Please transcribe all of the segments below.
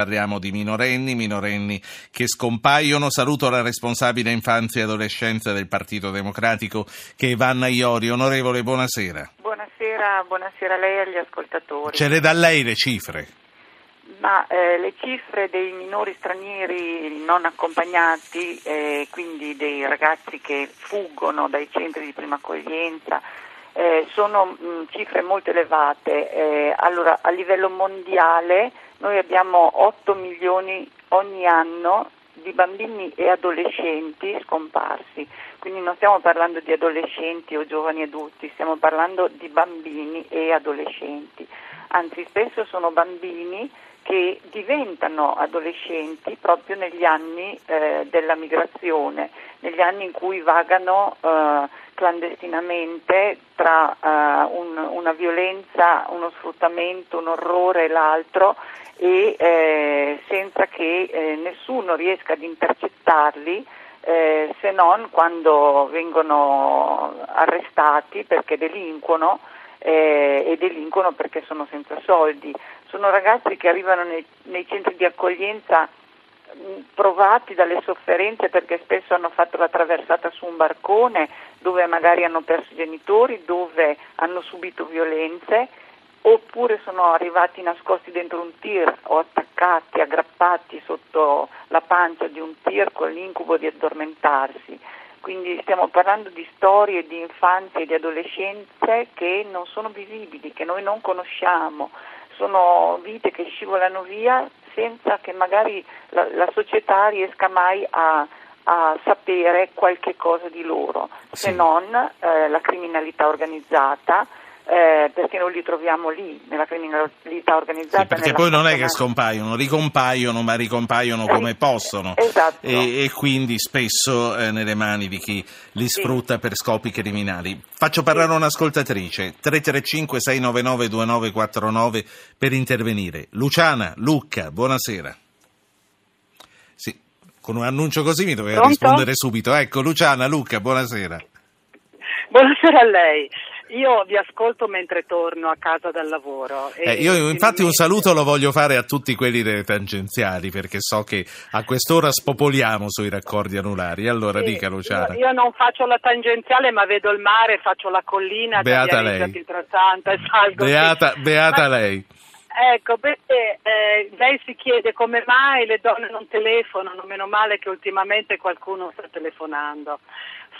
Parliamo di minorenni, minorenni che scompaiono. Saluto la responsabile infanzia e adolescenza del Partito Democratico che è Vanna Iori. Onorevole, buonasera. Buonasera, buonasera a lei e agli ascoltatori. Ce le dà lei le cifre? Ma eh, le cifre dei minori stranieri non accompagnati, eh, quindi dei ragazzi che fuggono dai centri di prima accoglienza, eh, sono mh, cifre molto elevate. Eh, allora, a livello mondiale noi abbiamo 8 milioni ogni anno di bambini e adolescenti scomparsi, quindi non stiamo parlando di adolescenti o giovani adulti, stiamo parlando di bambini e adolescenti, anzi spesso sono bambini che diventano adolescenti proprio negli anni eh, della migrazione, negli anni in cui vagano eh, clandestinamente tra eh, un, una violenza, uno sfruttamento, un orrore e l'altro e eh, senza che eh, nessuno riesca ad intercettarli eh, se non quando vengono arrestati perché delinquono eh, e delinquono perché sono senza soldi. Sono ragazzi che arrivano nei, nei centri di accoglienza provati dalle sofferenze perché spesso hanno fatto la traversata su un barcone dove magari hanno perso i genitori, dove hanno subito violenze oppure sono arrivati nascosti dentro un tir o attaccati, aggrappati sotto la pancia di un tir con l'incubo di addormentarsi. Quindi stiamo parlando di storie di infanzia e di adolescenze che non sono visibili, che noi non conosciamo, sono vite che scivolano via senza che magari la, la società riesca mai a, a, sapere qualche cosa di loro, sì. se non eh, la criminalità organizzata eh, perché noi li troviamo lì, nella criminalità organizzata. Sì, perché poi non è che scompaiono, ricompaiono, ma ricompaiono come possono. Esatto. E, e quindi spesso eh, nelle mani di chi li sfrutta sì. per scopi criminali. Faccio parlare sì. un'ascoltatrice, 335-699-2949 per intervenire. Luciana, Lucca, buonasera. Sì, con un annuncio così mi doveva Pronto? rispondere subito. Ecco, Luciana, Lucca, buonasera. Buonasera a lei. Io vi ascolto mentre torno a casa dal lavoro. Eh, io infatti un saluto lo voglio fare a tutti quelli delle tangenziali perché so che a quest'ora spopoliamo sui raccordi anulari. Allora sì, dica Luciana. Io, io, non faccio la tangenziale ma vedo il mare, faccio la collina, beata lei. E salgo. Beata, beata ma... lei. Ecco, perché eh, lei si chiede come mai le donne non telefonano, meno male che ultimamente qualcuno sta telefonando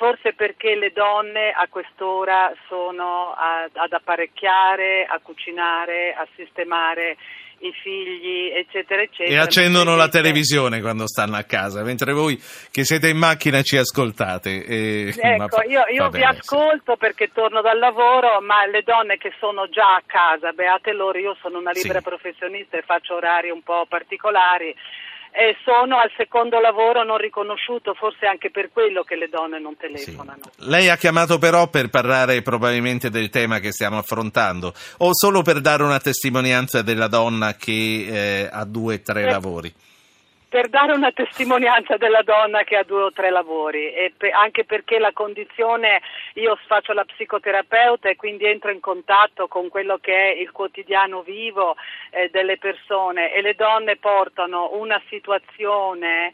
forse perché le donne a quest'ora sono a, ad apparecchiare, a cucinare, a sistemare i figli, eccetera, eccetera. E accendono la televisione quando stanno a casa, mentre voi che siete in macchina ci ascoltate. E... Ecco, fa, io, io vi ascolto sì. perché torno dal lavoro, ma le donne che sono già a casa, beate loro, io sono una libera sì. professionista e faccio orari un po' particolari eh, sono al secondo lavoro non riconosciuto, forse anche per quello che le donne non telefonano. Sì. Lei ha chiamato però per parlare probabilmente del tema che stiamo affrontando o solo per dare una testimonianza della donna che eh, ha due o tre eh. lavori? Per dare una testimonianza della donna che ha due o tre lavori. Pe- anche perché la condizione, io faccio la psicoterapeuta e quindi entro in contatto con quello che è il quotidiano vivo eh, delle persone e le donne portano una situazione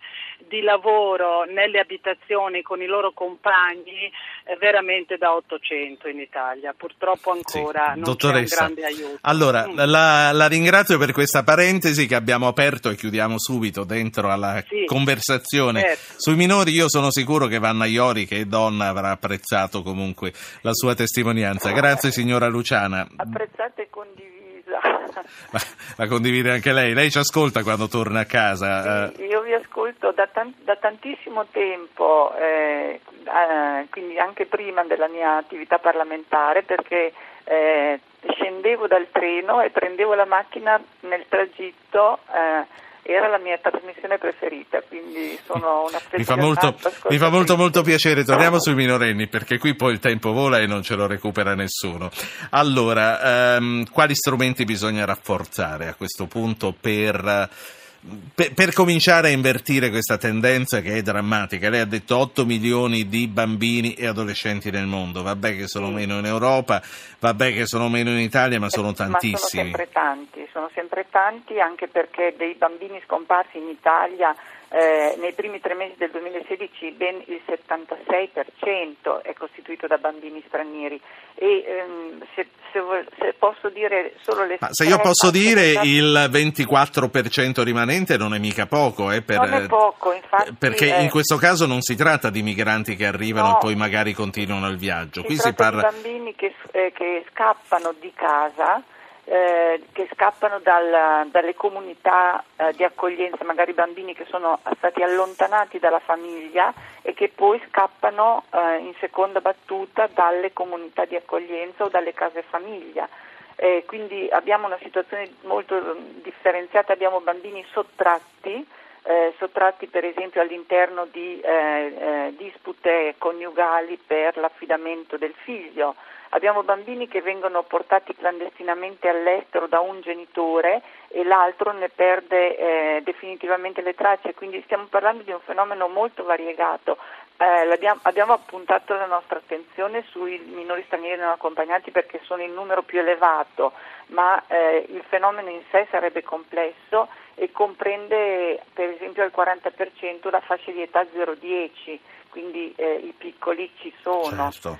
di lavoro nelle abitazioni con i loro compagni eh, veramente da 800 in Italia. Purtroppo ancora sì, non dottoressa. c'è un grande aiuto. Allora, mm. la, la, ringrazio per questa parentesi che abbiamo aperto e chiudiamo subito dentro alla sì, conversazione certo. sui minori. Io sono sicuro che Vanna Iori, che è donna, avrà apprezzato comunque la sua testimonianza. Grazie signora Luciana. Apprezzate e condivisa. La, la, condivide anche lei? Lei ci ascolta quando torna a casa? Sì, io tan- da tantissimo tempo, eh, eh, quindi anche prima della mia attività parlamentare, perché eh, scendevo dal treno e prendevo la macchina nel tragitto eh, era la mia trasmissione preferita, quindi sono una mi fa molto, mi fa molto molto piacere, torniamo sui minorenni perché qui poi il tempo vola e non ce lo recupera nessuno. Allora, ehm, quali strumenti bisogna rafforzare a questo punto per per, per, cominciare a invertire questa tendenza che è drammatica, lei ha detto 8 milioni di bambini e adolescenti nel mondo, vabbè che sono meno in Europa, vabbè che sono meno in Italia, ma sono tantissimi. Ma sono sempre tanti, sono sempre tanti anche perché dei bambini scomparsi in Italia eh, nei primi tre mesi del 2016 ben il 76% è costituito da bambini stranieri. E ehm, se, se, se, posso dire solo le Ma se io posso dire il 24% rimanente non è mica poco, eh, per, non è poco infatti, perché eh, in questo caso non si tratta di migranti che arrivano no, e poi magari continuano il viaggio, si qui si parla di bambini che, eh, che scappano di casa eh, che scappano dal, dalle comunità eh, di accoglienza, magari bambini che sono stati allontanati dalla famiglia e che poi scappano eh, in seconda battuta dalle comunità di accoglienza o dalle case famiglia. quindi abbiamo una situazione molto mm, differenziata, abbiamo bambini sottratti. Eh, sottratti per esempio all'interno di eh, eh, dispute coniugali per l'affidamento del figlio, Abbiamo bambini che vengono portati clandestinamente all'estero da un genitore e l'altro ne perde eh, definitivamente le tracce, quindi stiamo parlando di un fenomeno molto variegato. Eh, abbiamo appuntato la nostra attenzione sui minori stranieri non accompagnati perché sono il numero più elevato, ma eh, il fenomeno in sé sarebbe complesso e comprende per esempio al 40% la fascia di età 0-10, quindi eh, i piccoli ci sono. Certo.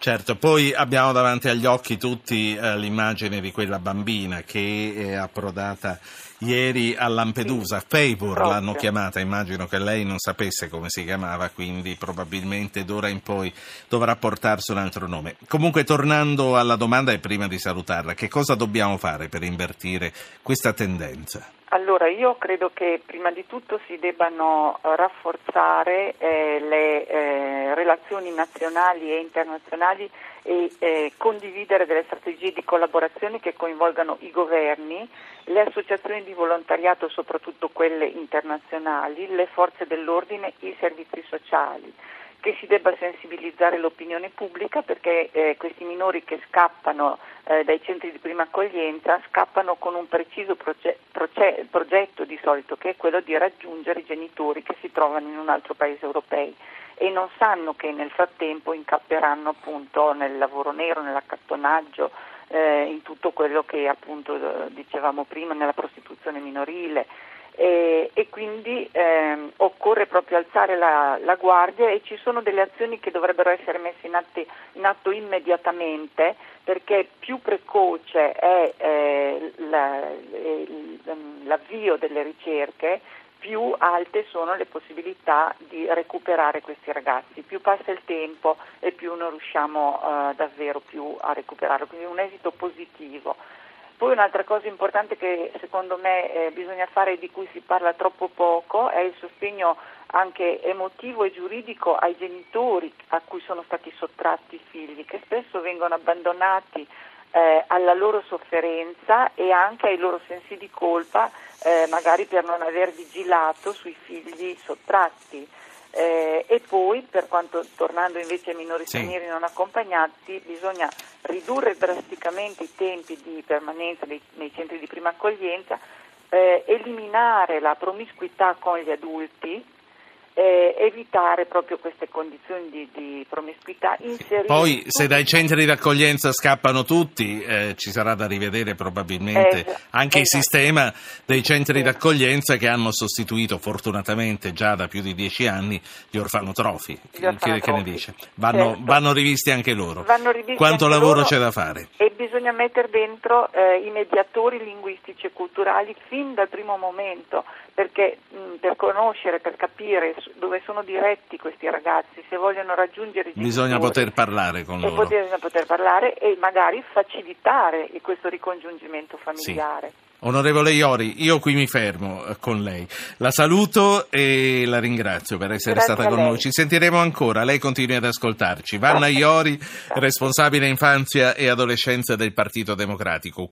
Certo, poi abbiamo davanti agli occhi tutti eh, l'immagine di quella bambina che è approdata ieri a Lampedusa, sì, l'hanno chiamata, immagino che lei non sapesse come si chiamava, quindi probabilmente d'ora in poi dovrà portarsi un altro nome. Comunque tornando alla domanda e prima di salutarla, che cosa dobbiamo fare per invertire questa tendenza? Allora, io credo che prima di tutto si debbano rafforzare eh, le eh, relazioni nazionali e internazionali e eh, condividere delle strategie di collaborazione che coinvolgano i governi, le associazioni di volontariato, soprattutto quelle internazionali, le forze dell'ordine, i servizi sociali che si debba sensibilizzare l'opinione pubblica perché eh, questi minori che scappano eh, dai centri di prima accoglienza scappano con un preciso proge- proce- progetto di solito che è quello di raggiungere i genitori che si trovano in un altro paese europeo e non sanno che nel frattempo incapperanno appunto nel lavoro nero, nell'accattonaggio, eh, in tutto quello che appunto eh, dicevamo prima, nella prostituzione minorile e, e quindi ehm, occorre proprio alzare la, la, guardia e ci sono delle azioni che dovrebbero essere messe in, atti, in atto immediatamente perché più precoce è eh, la, l'avvio delle ricerche più alte sono le possibilità di recuperare questi ragazzi, più passa il tempo e più non riusciamo eh, davvero più a recuperarlo, quindi un esito positivo. Poi un'altra cosa importante che secondo me eh, bisogna fare e di cui si parla troppo poco è il sostegno anche emotivo e giuridico ai genitori a cui sono stati sottratti i figli, che spesso vengono abbandonati eh, alla loro sofferenza e anche ai loro sensi di colpa, eh, magari per non aver vigilato sui figli sottratti. Eh, e poi, per quanto tornando invece ai minori sì. stranieri non accompagnati, bisogna ridurre drasticamente i tempi di permanenza nei, nei centri di prima accoglienza, eh, eliminare la promiscuità con gli adulti, eh, evitare proprio queste condizioni di, di promiscuità. Poi se dai centri di accoglienza scappano tutti eh, ci sarà da rivedere probabilmente eh, anche esatto. il sistema dei centri di accoglienza che hanno sostituito fortunatamente già da più di dieci anni gli orfanotrofi. Gli orfanotrofi. Che, che, ne dice? Vanno, certo. vanno, rivisti anche loro. Rivisti Quanto anche lavoro loro c'è da fare? E bisogna mettere dentro eh, i mediatori linguistici e culturali fin dal primo momento perché mh, per conoscere, per capire dove sono diretti questi ragazzi, se vogliono raggiungere i genitori. Bisogna poter parlare con loro. Bisogna poter parlare e magari facilitare questo ricongiungimento familiare. Sì. Onorevole Iori, io qui mi fermo eh, con lei. La saluto e la ringrazio per essere Grazie stata con noi. Ci sentiremo ancora. Lei continui ad ascoltarci. Vanna Iori, responsabile infanzia e adolescenza del Partito Democratico.